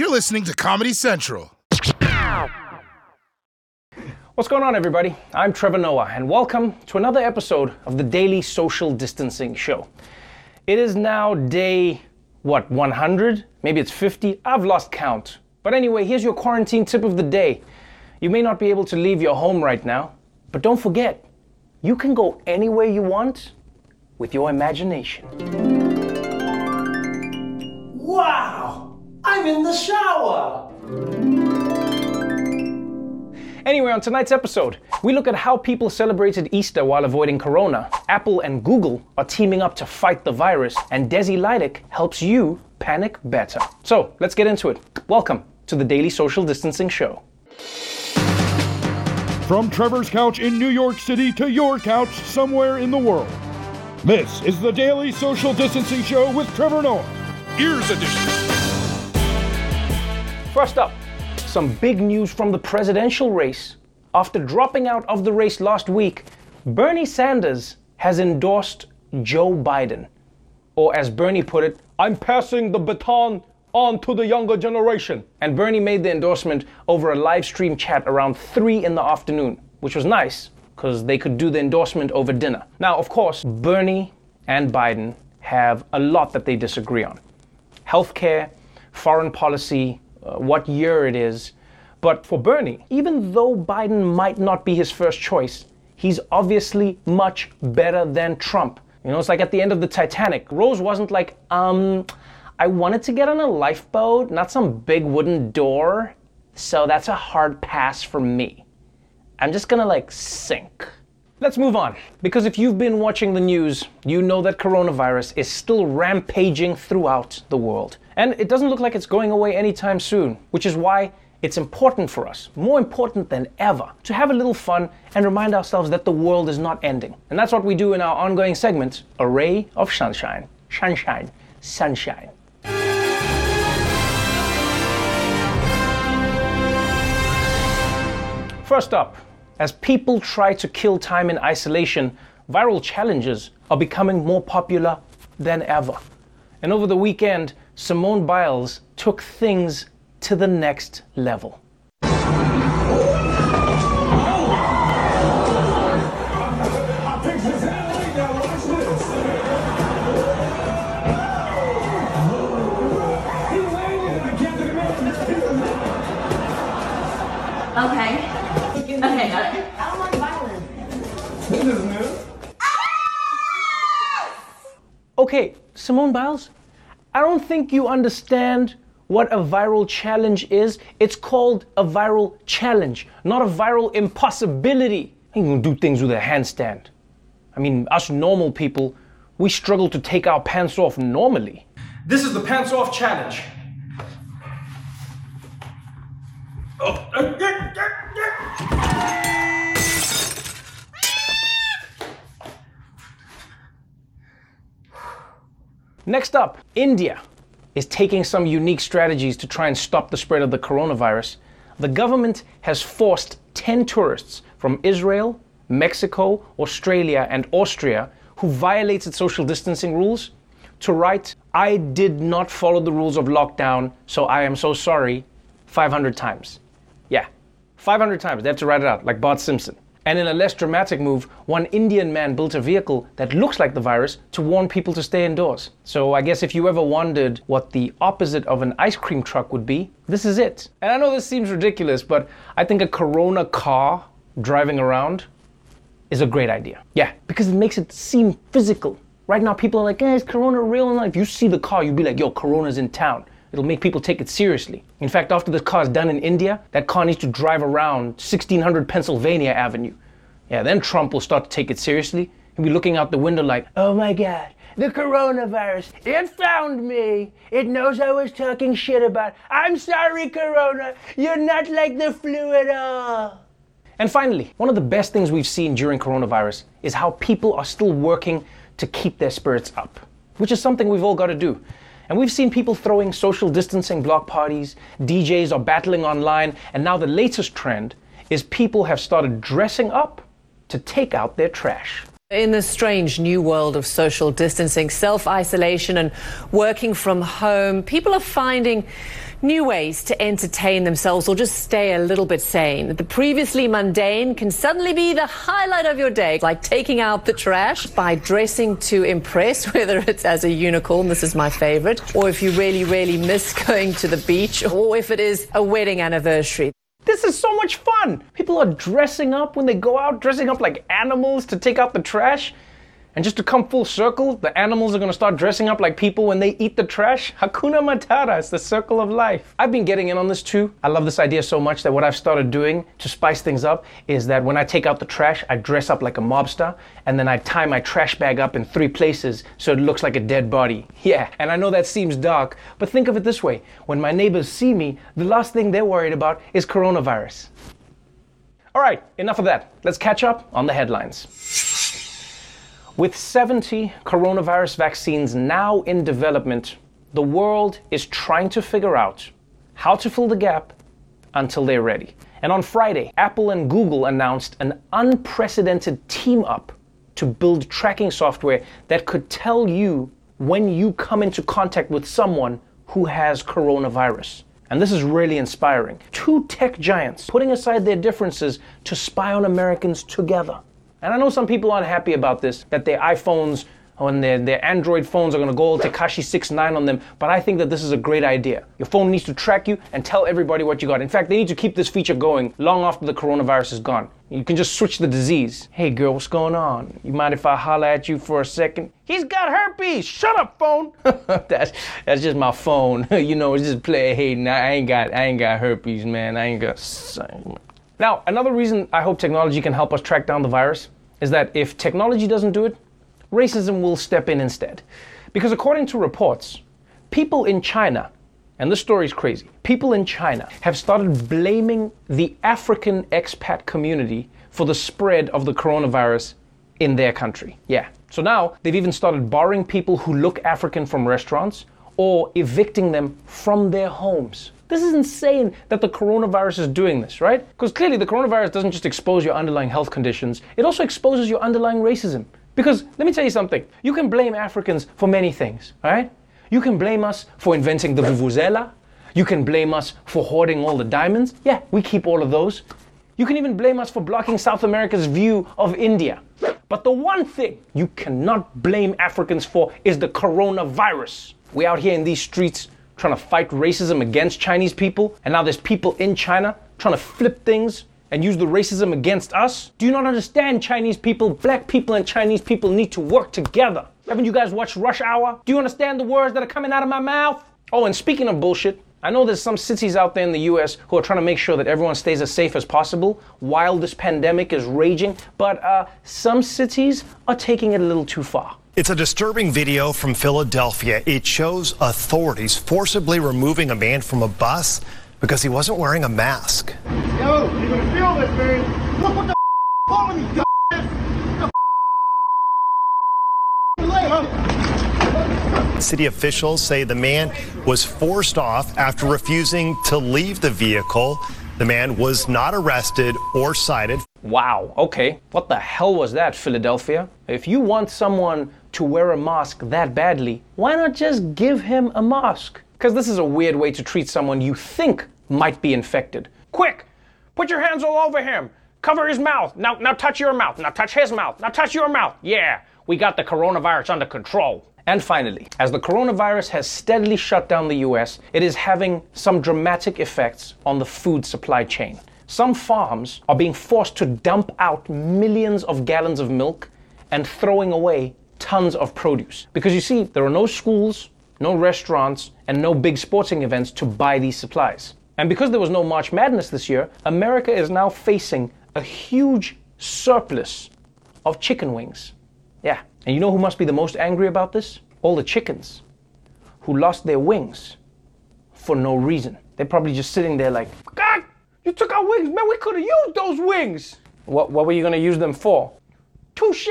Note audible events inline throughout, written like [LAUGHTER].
You're listening to Comedy Central. What's going on, everybody? I'm Trevor Noah, and welcome to another episode of the Daily Social Distancing Show. It is now day, what, 100? Maybe it's 50? I've lost count. But anyway, here's your quarantine tip of the day. You may not be able to leave your home right now, but don't forget, you can go anywhere you want with your imagination. I'm in the shower! Anyway, on tonight's episode, we look at how people celebrated Easter while avoiding corona. Apple and Google are teaming up to fight the virus, and Desi Lydic helps you panic better. So, let's get into it. Welcome to the Daily Social Distancing Show. From Trevor's couch in New York City to your couch somewhere in the world. This is the Daily Social Distancing Show with Trevor Noah. Ears Edition. First up, some big news from the presidential race. After dropping out of the race last week, Bernie Sanders has endorsed Joe Biden. Or as Bernie put it, I'm passing the baton on to the younger generation. And Bernie made the endorsement over a live stream chat around 3 in the afternoon, which was nice because they could do the endorsement over dinner. Now, of course, Bernie and Biden have a lot that they disagree on healthcare, foreign policy, uh, what year it is. But for Bernie, even though Biden might not be his first choice, he's obviously much better than Trump. You know, it's like at the end of the Titanic. Rose wasn't like, um, I wanted to get on a lifeboat, not some big wooden door, so that's a hard pass for me. I'm just gonna like sink. Let's move on, because if you've been watching the news, you know that coronavirus is still rampaging throughout the world. And it doesn't look like it's going away anytime soon, which is why it's important for us, more important than ever, to have a little fun and remind ourselves that the world is not ending. And that's what we do in our ongoing segment, A Ray of Sunshine. Sunshine. Sunshine. First up, as people try to kill time in isolation, viral challenges are becoming more popular than ever. And over the weekend, Simone Biles took things to the next level. Okay. Okay, got it. I don't like violence. Okay, Simone Biles, I don't think you understand what a viral challenge is. It's called a viral challenge, not a viral impossibility. You can do things with a handstand. I mean, us normal people, we struggle to take our pants off normally. This is the pants off challenge. Oh, uh, uh, uh, Next up, India is taking some unique strategies to try and stop the spread of the coronavirus. The government has forced 10 tourists from Israel, Mexico, Australia, and Austria who violated social distancing rules to write, I did not follow the rules of lockdown, so I am so sorry, 500 times. Yeah, 500 times. They have to write it out, like Bart Simpson. And in a less dramatic move, one Indian man built a vehicle that looks like the virus to warn people to stay indoors. So I guess if you ever wondered what the opposite of an ice cream truck would be, this is it. And I know this seems ridiculous, but I think a Corona car driving around is a great idea. Yeah, because it makes it seem physical. Right now, people are like, eh, is Corona real? And if you see the car, you'll be like, yo, Corona's in town. It'll make people take it seriously. In fact, after this car is done in India, that car needs to drive around 1600 Pennsylvania Avenue. Yeah, then Trump will start to take it seriously. He'll be looking out the window like, oh my God, the coronavirus, it found me. It knows I was talking shit about. I'm sorry, Corona. You're not like the flu at all. And finally, one of the best things we've seen during coronavirus is how people are still working to keep their spirits up, which is something we've all got to do. And we've seen people throwing social distancing block parties, DJs are battling online, and now the latest trend is people have started dressing up to take out their trash. In the strange new world of social distancing, self isolation, and working from home, people are finding New ways to entertain themselves or just stay a little bit sane. The previously mundane can suddenly be the highlight of your day, like taking out the trash by dressing to impress, [LAUGHS] whether it's as a unicorn, this is my favorite, or if you really, really miss [LAUGHS] going to the beach, or if it is a wedding anniversary. This is so much fun. People are dressing up when they go out, dressing up like animals to take out the trash. And just to come full circle, the animals are gonna start dressing up like people when they eat the trash. Hakuna Matata, it's the circle of life. I've been getting in on this too. I love this idea so much that what I've started doing to spice things up is that when I take out the trash, I dress up like a mobster and then I tie my trash bag up in three places so it looks like a dead body. Yeah, and I know that seems dark, but think of it this way when my neighbors see me, the last thing they're worried about is coronavirus. All right, enough of that. Let's catch up on the headlines. With 70 coronavirus vaccines now in development, the world is trying to figure out how to fill the gap until they're ready. And on Friday, Apple and Google announced an unprecedented team up to build tracking software that could tell you when you come into contact with someone who has coronavirus. And this is really inspiring. Two tech giants putting aside their differences to spy on Americans together. And I know some people aren't happy about this, that their iPhones and their, their Android phones are to go all Tekashi 69 on them, but I think that this is a great idea. Your phone needs to track you and tell everybody what you got. In fact, they need to keep this feature going long after the coronavirus is gone. You can just switch the disease. Hey girl, what's going on? You mind if I holler at you for a second? He's got herpes! Shut up, phone! [LAUGHS] that's that's just my phone. [LAUGHS] you know, it's just play hating. I ain't got I ain't got herpes, man. I ain't got now, another reason I hope technology can help us track down the virus is that if technology doesn't do it, racism will step in instead. Because according to reports, people in China, and this story is crazy, people in China have started blaming the African expat community for the spread of the coronavirus in their country. Yeah. So now they've even started barring people who look African from restaurants or evicting them from their homes. This is insane that the coronavirus is doing this, right? Because clearly the coronavirus doesn't just expose your underlying health conditions, it also exposes your underlying racism. Because let me tell you something, you can blame Africans for many things, right? You can blame us for inventing the vuvuzela. You can blame us for hoarding all the diamonds. Yeah, we keep all of those. You can even blame us for blocking South America's view of India. But the one thing you cannot blame Africans for is the coronavirus. We out here in these streets trying to fight racism against Chinese people, and now there's people in China trying to flip things and use the racism against us? Do you not understand, Chinese people? Black people and Chinese people need to work together. Haven't you guys watched Rush Hour? Do you understand the words that are coming out of my mouth? Oh, and speaking of bullshit, I know there's some cities out there in the US who are trying to make sure that everyone stays as safe as possible while this pandemic is raging, but uh, some cities are taking it a little too far. It's a disturbing video from Philadelphia. It shows authorities forcibly removing a man from a bus because he wasn't wearing a mask. Yo, you're gonna feel this, man? Look what the f- me, you City officials say the man was forced off after refusing to leave the vehicle. The man was not arrested or cited. Wow, okay. What the hell was that, Philadelphia? If you want someone to wear a mask that badly, why not just give him a mask? Because this is a weird way to treat someone you think might be infected. Quick, put your hands all over him. Cover his mouth. Now, now touch your mouth. Now touch his mouth. Now touch your mouth. Yeah, we got the coronavirus under control. And finally, as the coronavirus has steadily shut down the US, it is having some dramatic effects on the food supply chain. Some farms are being forced to dump out millions of gallons of milk and throwing away tons of produce. Because you see, there are no schools, no restaurants, and no big sporting events to buy these supplies. And because there was no March Madness this year, America is now facing a huge surplus of chicken wings. Yeah. And you know who must be the most angry about this? All the chickens who lost their wings for no reason. They're probably just sitting there like, God, you took our wings, man, we could have used those wings. What, what were you going to use them for? Touche.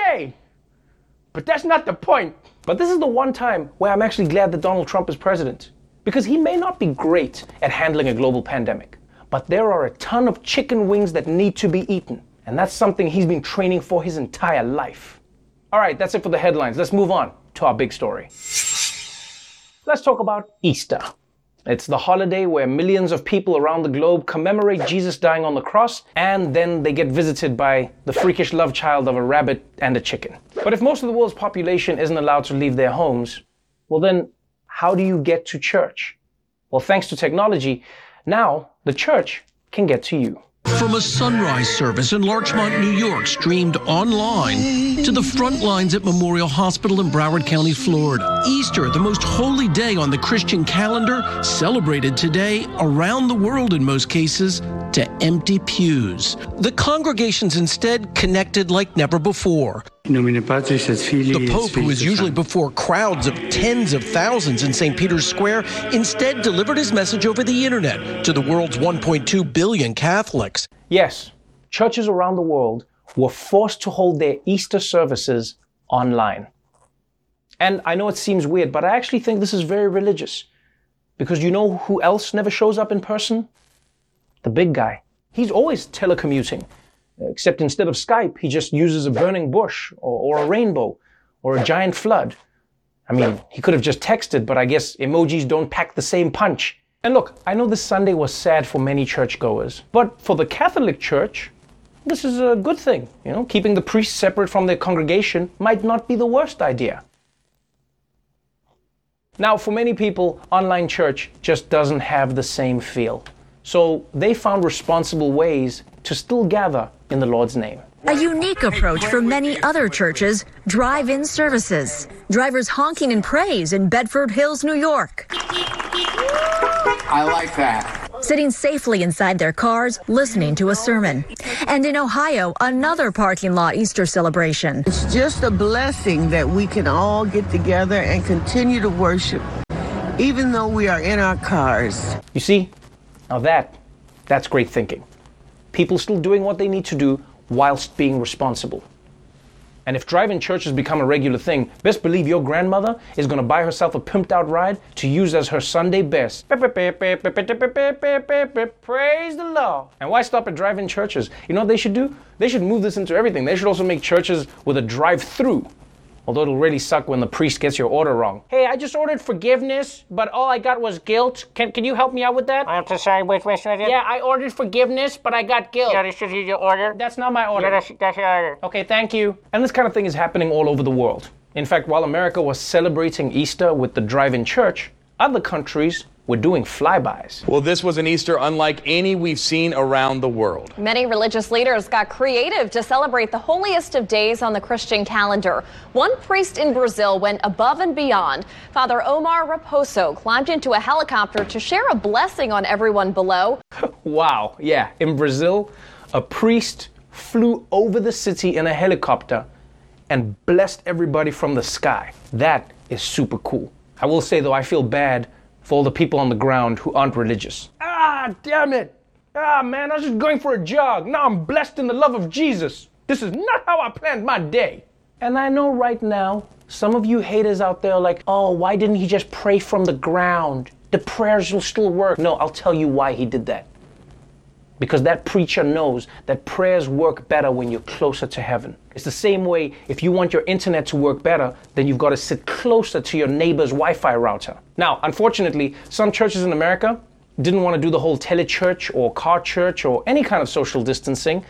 But that's not the point. But this is the one time where I'm actually glad that Donald Trump is president. Because he may not be great at handling a global pandemic, but there are a ton of chicken wings that need to be eaten. And that's something he's been training for his entire life. All right, that's it for the headlines. Let's move on to our big story. Let's talk about Easter. It's the holiday where millions of people around the globe commemorate Jesus dying on the cross, and then they get visited by the freakish love child of a rabbit and a chicken. But if most of the world's population isn't allowed to leave their homes, well, then how do you get to church? Well, thanks to technology, now the church can get to you. From a sunrise service in Larchmont, New York, streamed online to the front lines at Memorial Hospital in Broward County, Florida. Easter, the most holy day on the Christian calendar, celebrated today around the world in most cases to empty pews. The congregations instead connected like never before. The Pope, who is usually before crowds of tens of thousands in St. Peter's Square, instead delivered his message over the internet to the world's 1.2 billion Catholics. Yes, churches around the world were forced to hold their Easter services online. And I know it seems weird, but I actually think this is very religious. Because you know who else never shows up in person? The big guy. He's always telecommuting. Except instead of Skype, he just uses a burning bush or, or a rainbow or a giant flood. I mean, he could have just texted, but I guess emojis don't pack the same punch. And look, I know this Sunday was sad for many churchgoers, but for the Catholic Church, this is a good thing. You know, keeping the priests separate from their congregation might not be the worst idea. Now, for many people, online church just doesn't have the same feel. So they found responsible ways to still gather in the Lord's name. A unique approach for many other churches drive in services. Drivers honking in praise in Bedford Hills, New York. I like that. Sitting safely inside their cars, listening to a sermon. And in Ohio, another parking lot Easter celebration. It's just a blessing that we can all get together and continue to worship, even though we are in our cars. You see, now that, that's great thinking. People still doing what they need to do whilst being responsible. And if driving church has become a regular thing, best believe your grandmother is going to buy herself a pimped out ride to use as her Sunday best. Praise the Lord. And why stop at drive-in churches? You know what they should do? They should move this into everything. They should also make churches with a drive-through. Although it'll really suck when the priest gets your order wrong. Hey, I just ordered forgiveness, but all I got was guilt. Can, can you help me out with that? I'm so sorry, which restaurant? Yeah, I ordered forgiveness, but I got guilt. Yeah, this is your order? That's not my order. Yeah, that's, that's your order. Okay, thank you. And this kind of thing is happening all over the world. In fact, while America was celebrating Easter with the drive-in church, other countries were doing flybys. Well, this was an Easter unlike any we've seen around the world. Many religious leaders got creative to celebrate the holiest of days on the Christian calendar. One priest in Brazil went above and beyond. Father Omar Raposo climbed into a helicopter to share a blessing on everyone below. [LAUGHS] wow, yeah, in Brazil, a priest flew over the city in a helicopter and blessed everybody from the sky. That is super cool. I will say though, I feel bad for all the people on the ground who aren't religious. Ah, damn it! Ah, man, I was just going for a jog. Now I'm blessed in the love of Jesus. This is not how I planned my day. And I know right now, some of you haters out there are like, oh, why didn't he just pray from the ground? The prayers will still work. No, I'll tell you why he did that. Because that preacher knows that prayers work better when you're closer to heaven. It's the same way if you want your internet to work better, then you've got to sit closer to your neighbor's Wi Fi router. Now, unfortunately, some churches in America didn't want to do the whole telechurch or car church or any kind of social distancing.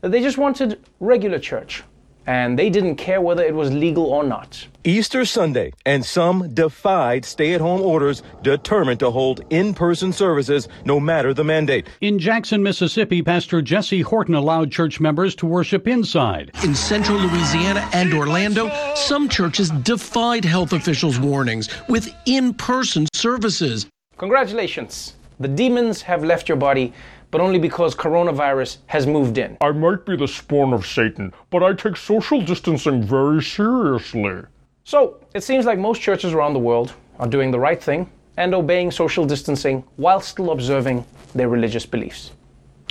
They just wanted regular church. And they didn't care whether it was legal or not. Easter Sunday, and some defied stay at home orders, determined to hold in person services no matter the mandate. In Jackson, Mississippi, Pastor Jesse Horton allowed church members to worship inside. In central Louisiana and Orlando, some churches defied health officials' warnings with in person services. Congratulations. The demons have left your body but only because coronavirus has moved in. I might be the spawn of Satan, but I take social distancing very seriously. So, it seems like most churches around the world are doing the right thing and obeying social distancing while still observing their religious beliefs.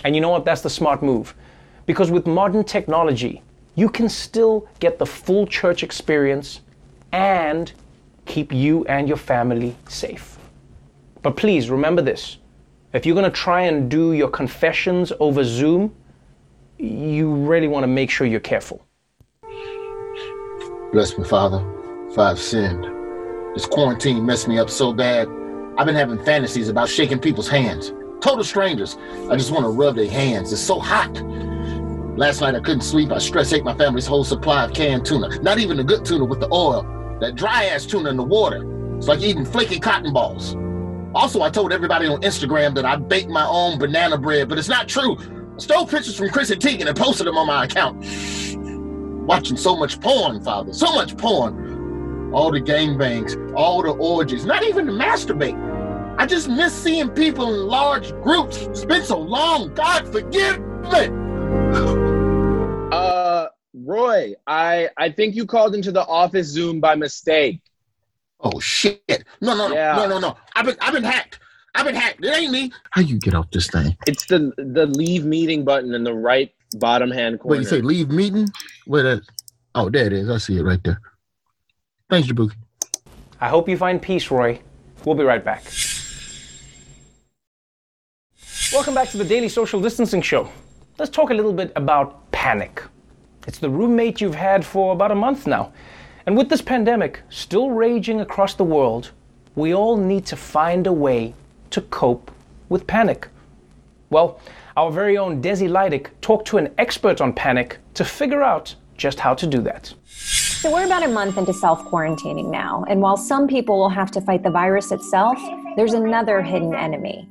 And you know what? That's the smart move. Because with modern technology, you can still get the full church experience and keep you and your family safe. But please remember this if you're going to try and do your confessions over Zoom, you really want to make sure you're careful. Bless me, Father, for I've sinned. This quarantine messed me up so bad, I've been having fantasies about shaking people's hands. Total strangers. I just want to rub their hands. It's so hot. Last night I couldn't sleep. I stress ate my family's whole supply of canned tuna. Not even the good tuna with the oil. That dry ass tuna in the water. It's like eating flaky cotton balls. Also, I told everybody on Instagram that I baked my own banana bread, but it's not true. I stole pictures from Chrissy Teigen and posted them on my account. Watching so much porn, Father. So much porn. All the gangbangs, all the orgies, not even to masturbate. I just miss seeing people in large groups. It's been so long. God forgive me. Uh, Roy, I I think you called into the office Zoom by mistake. Oh shit! No, no, Yeah. no, no, no. I've been, I've been hacked. I've been hacked. It ain't me. How you get off this thing? It's the the leave meeting button in the right bottom hand corner. Wait, you say leave meeting? Where that? Oh, there it is. I see it right there. Thanks, Jabuki. I hope you find peace, Roy. We'll be right back. Welcome back to the Daily Social Distancing Show. Let's talk a little bit about panic. It's the roommate you've had for about a month now. And with this pandemic still raging across the world, we all need to find a way to cope with panic. Well, our very own Desi Lydic talked to an expert on panic to figure out just how to do that. So we're about a month into self quarantining now. And while some people will have to fight the virus itself, there's another hidden enemy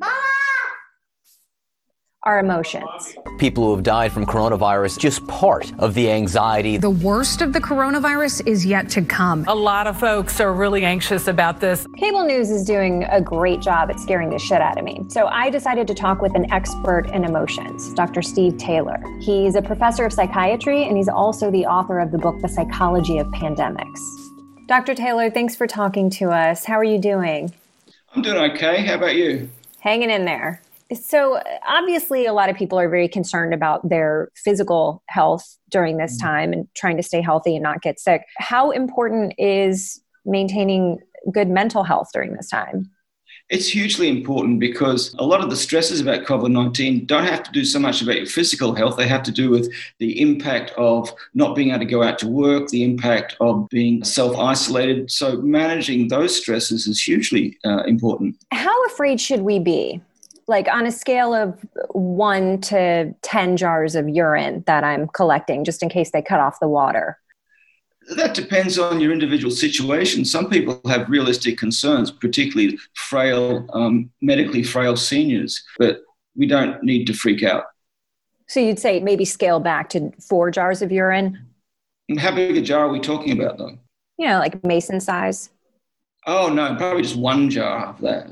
our emotions. People who have died from coronavirus, just part of the anxiety. The worst of the coronavirus is yet to come. A lot of folks are really anxious about this. Cable news is doing a great job at scaring the shit out of me. So I decided to talk with an expert in emotions, Dr. Steve Taylor. He's a professor of psychiatry and he's also the author of the book, The Psychology of Pandemics. Dr. Taylor, thanks for talking to us. How are you doing? I'm doing okay. How about you? Hanging in there. So, obviously, a lot of people are very concerned about their physical health during this time and trying to stay healthy and not get sick. How important is maintaining good mental health during this time? It's hugely important because a lot of the stresses about COVID 19 don't have to do so much about your physical health. They have to do with the impact of not being able to go out to work, the impact of being self isolated. So, managing those stresses is hugely uh, important. How afraid should we be? Like on a scale of one to 10 jars of urine that I'm collecting, just in case they cut off the water. That depends on your individual situation. Some people have realistic concerns, particularly frail, um, medically frail seniors, but we don't need to freak out. So you'd say maybe scale back to four jars of urine? And how big a jar are we talking about, though? You know, like mason size Oh, no, probably just one jar of that.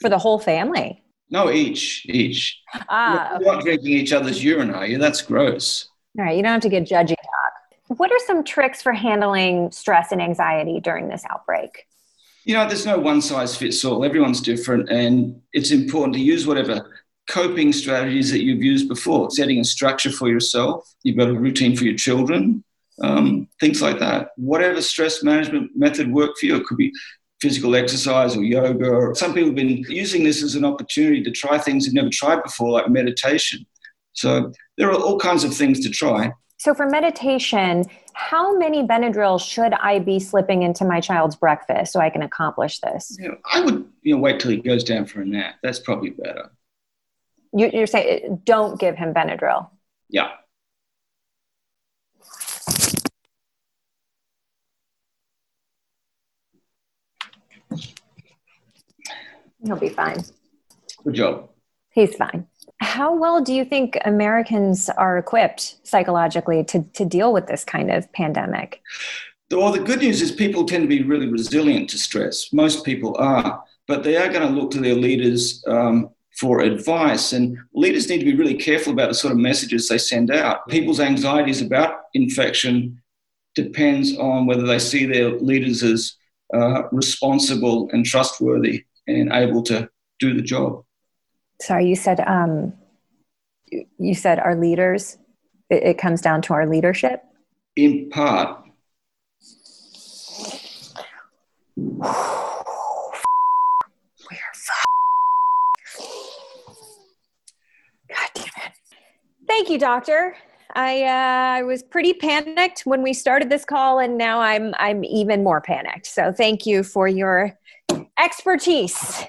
for the whole family. No, each, each. Ah, You're not drinking each other's urine, are you? That's gross. all right. You don't have to get judgy, Doc. What are some tricks for handling stress and anxiety during this outbreak? You know, there's no one size fits all. Everyone's different, and it's important to use whatever coping strategies that you've used before. Setting a structure for yourself, you've got a routine for your children, um, things like that. Whatever stress management method worked for you, it could be physical exercise or yoga. Or some people have been using this as an opportunity to try things they've never tried before, like meditation. So there are all kinds of things to try. So, for meditation, how many Benadryl should I be slipping into my child's breakfast so I can accomplish this? You know, I would you know, wait till he goes down for a nap. That's probably better. You, you're saying don't give him Benadryl. Yeah. He'll be fine. Good job. He's fine. How well do you think Americans are equipped psychologically to, to deal with this kind of pandemic? Well, the good news is people tend to be really resilient to stress. Most people are, but they are going to look to their leaders um, for advice. And leaders need to be really careful about the sort of messages they send out. People's anxieties about infection depends on whether they see their leaders as uh, responsible and trustworthy and able to do the job. Sorry, you said um, you- said our leaders. It, it comes down to our leadership. In part, God damn it! Thank you, doctor. I uh, I was pretty panicked when we started this call, and now I'm I'm even more panicked. So thank you for your expertise.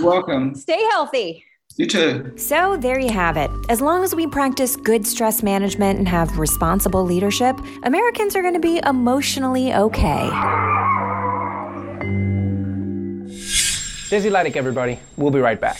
Welcome. Stay healthy. You too. So, there you have it. As long as we practice good stress management and have responsible leadership, Americans are going to be emotionally okay. Desi Lydic, everybody. We'll be right back.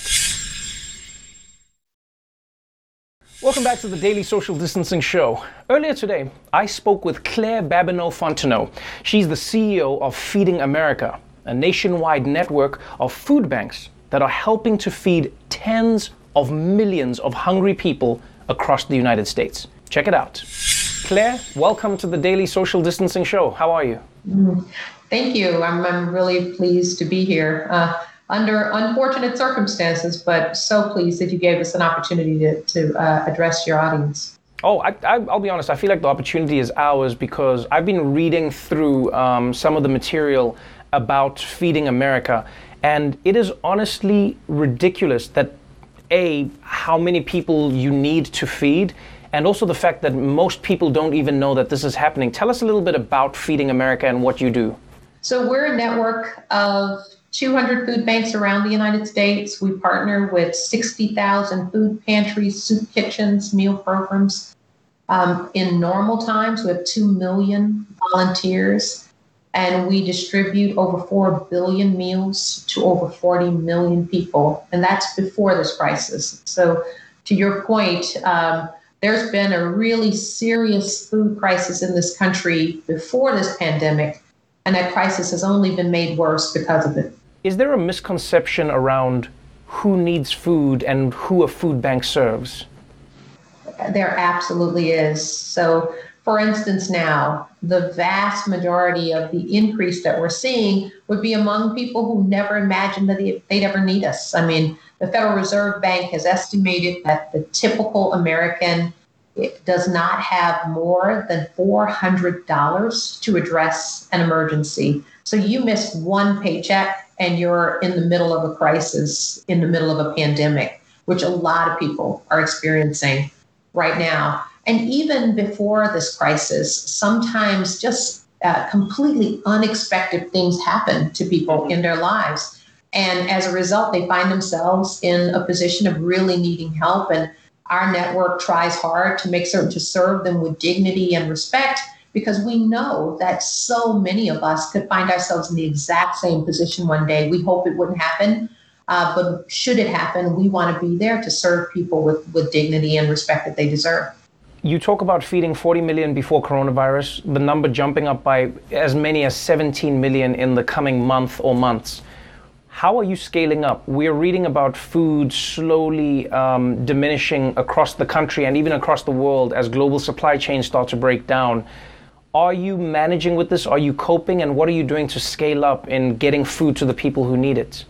Welcome back to the Daily Social Distancing Show. Earlier today, I spoke with Claire Babineaux Fontenot. She's the CEO of Feeding America, a nationwide network of food banks that are helping to feed tens of millions of hungry people across the United States. Check it out. Claire, welcome to the Daily Social Distancing Show. How are you? Mm, thank you. I'm, I'm really pleased to be here. Uh, under unfortunate circumstances, but so pleased that you gave us an opportunity to, to uh, address your audience. Oh, I, I, will be honest, I feel like the opportunity is ours because I've been reading through um, some of the material about Feeding America, and it is honestly ridiculous that A, how many people you need to feed, and also the fact that most people don't even know that this is happening. Tell us a little bit about Feeding America and what you do. So, we're a network of 200 food banks around the United States. We partner with 60,000 food pantries, soup kitchens, meal programs. Um, in normal times, we have 2 million volunteers, and we distribute over 4 billion meals to over 40 million people. And that's before this crisis. So, to your point, um, there's been a really serious food crisis in this country before this pandemic, and that crisis has only been made worse because of it. Is there a misconception around who needs food and who a food bank serves? There absolutely is. So, for instance, now the vast majority of the increase that we're seeing would be among people who never imagined that they'd ever need us. I mean, the Federal Reserve Bank has estimated that the typical American does not have more than $400 to address an emergency. So you miss one paycheck and you're in the middle of a crisis, in the middle of a pandemic, which a lot of people are experiencing right now. And even before this crisis, sometimes just uh, completely unexpected things happen to people in their lives. And as a result, they find themselves in a position of really needing help. And our network tries hard to make certain to serve them with dignity and respect because we know that so many of us could find ourselves in the exact same position one day. We hope it wouldn't happen. Uh, but should it happen, we want to be there to serve people with, with dignity and respect that they deserve. You talk about feeding 40 million before coronavirus, the number jumping up by as many as 17 million in the coming month or months. How are you scaling up? We're reading about food slowly um, diminishing across the country and even across the world as global supply chains start to break down. Are you managing with this? Are you coping? And what are you doing to scale up in getting food to the people who need it?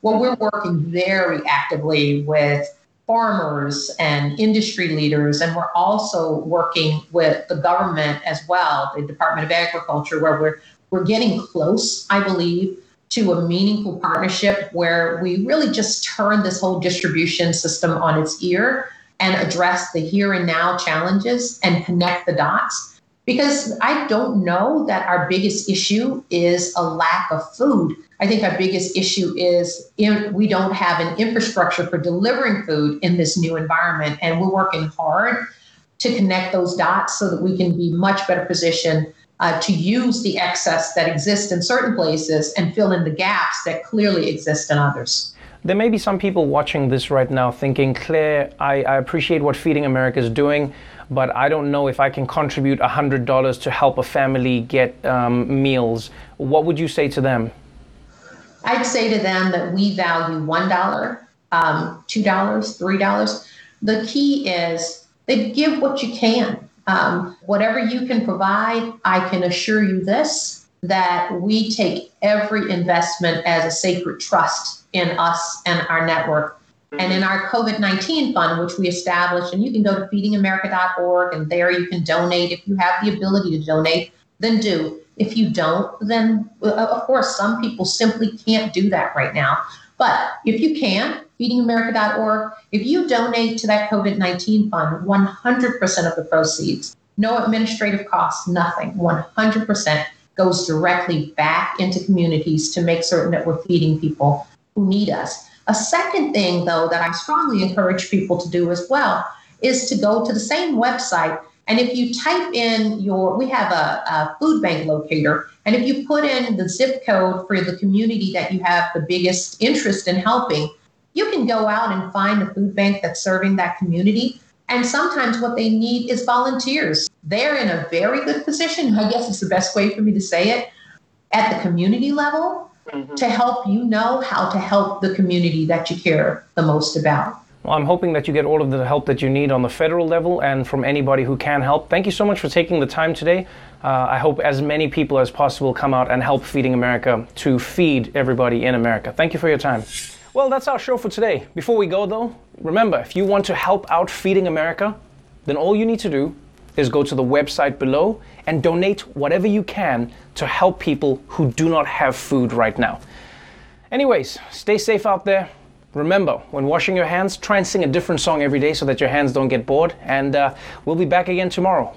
Well, we're working very actively with farmers and industry leaders, and we're also working with the government as well, the Department of Agriculture, where we're we're getting close, I believe, to a meaningful partnership where we really just turn this whole distribution system on its ear and address the here and now challenges and connect the dots because I don't know that our biggest issue is a lack of food. I think our biggest issue is we don't have an infrastructure for delivering food in this new environment. And we're working hard to connect those dots so that we can be much better positioned uh, to use the excess that exists in certain places and fill in the gaps that clearly exist in others. There may be some people watching this right now thinking, Claire, I, I appreciate what Feeding America is doing but I don't know if I can contribute $100 to help a family get um, meals. What would you say to them? I'd say to them that we value $1, um, $2, $3. The key is they give what you can. Um, whatever you can provide, I can assure you this that we take every investment as a sacred trust in us and our network and in our COVID 19 fund, which we established, and you can go to feedingamerica.org and there you can donate. If you have the ability to donate, then do. If you don't, then of course, some people simply can't do that right now. But if you can, feedingamerica.org, if you donate to that COVID 19 fund, 100% of the proceeds, no administrative costs, nothing, 100% goes directly back into communities to make certain that we're feeding people who need us. A second thing, though, that I strongly encourage people to do as well is to go to the same website. And if you type in your, we have a, a food bank locator, and if you put in the zip code for the community that you have the biggest interest in helping, you can go out and find a food bank that's serving that community. And sometimes what they need is volunteers. They're in a very good position. I guess it's the best way for me to say it at the community level mm-hmm. to help you know how to help the community that you care the most about. Well, I'm hoping that you get all of the help that you need on the federal level and from anybody who can help. Thank you so much for taking the time today. Uh, I hope as many people as possible come out and help Feeding America to feed everybody in America. Thank you for your time. Well, that's our show for today. Before we go, though, remember if you want to help out Feeding America, then all you need to do is go to the website below and donate whatever you can to help people who do not have food right now. Anyways, stay safe out there. Remember, when washing your hands, try and sing a different song every day so that your hands don't get bored. And uh, we'll be back again tomorrow.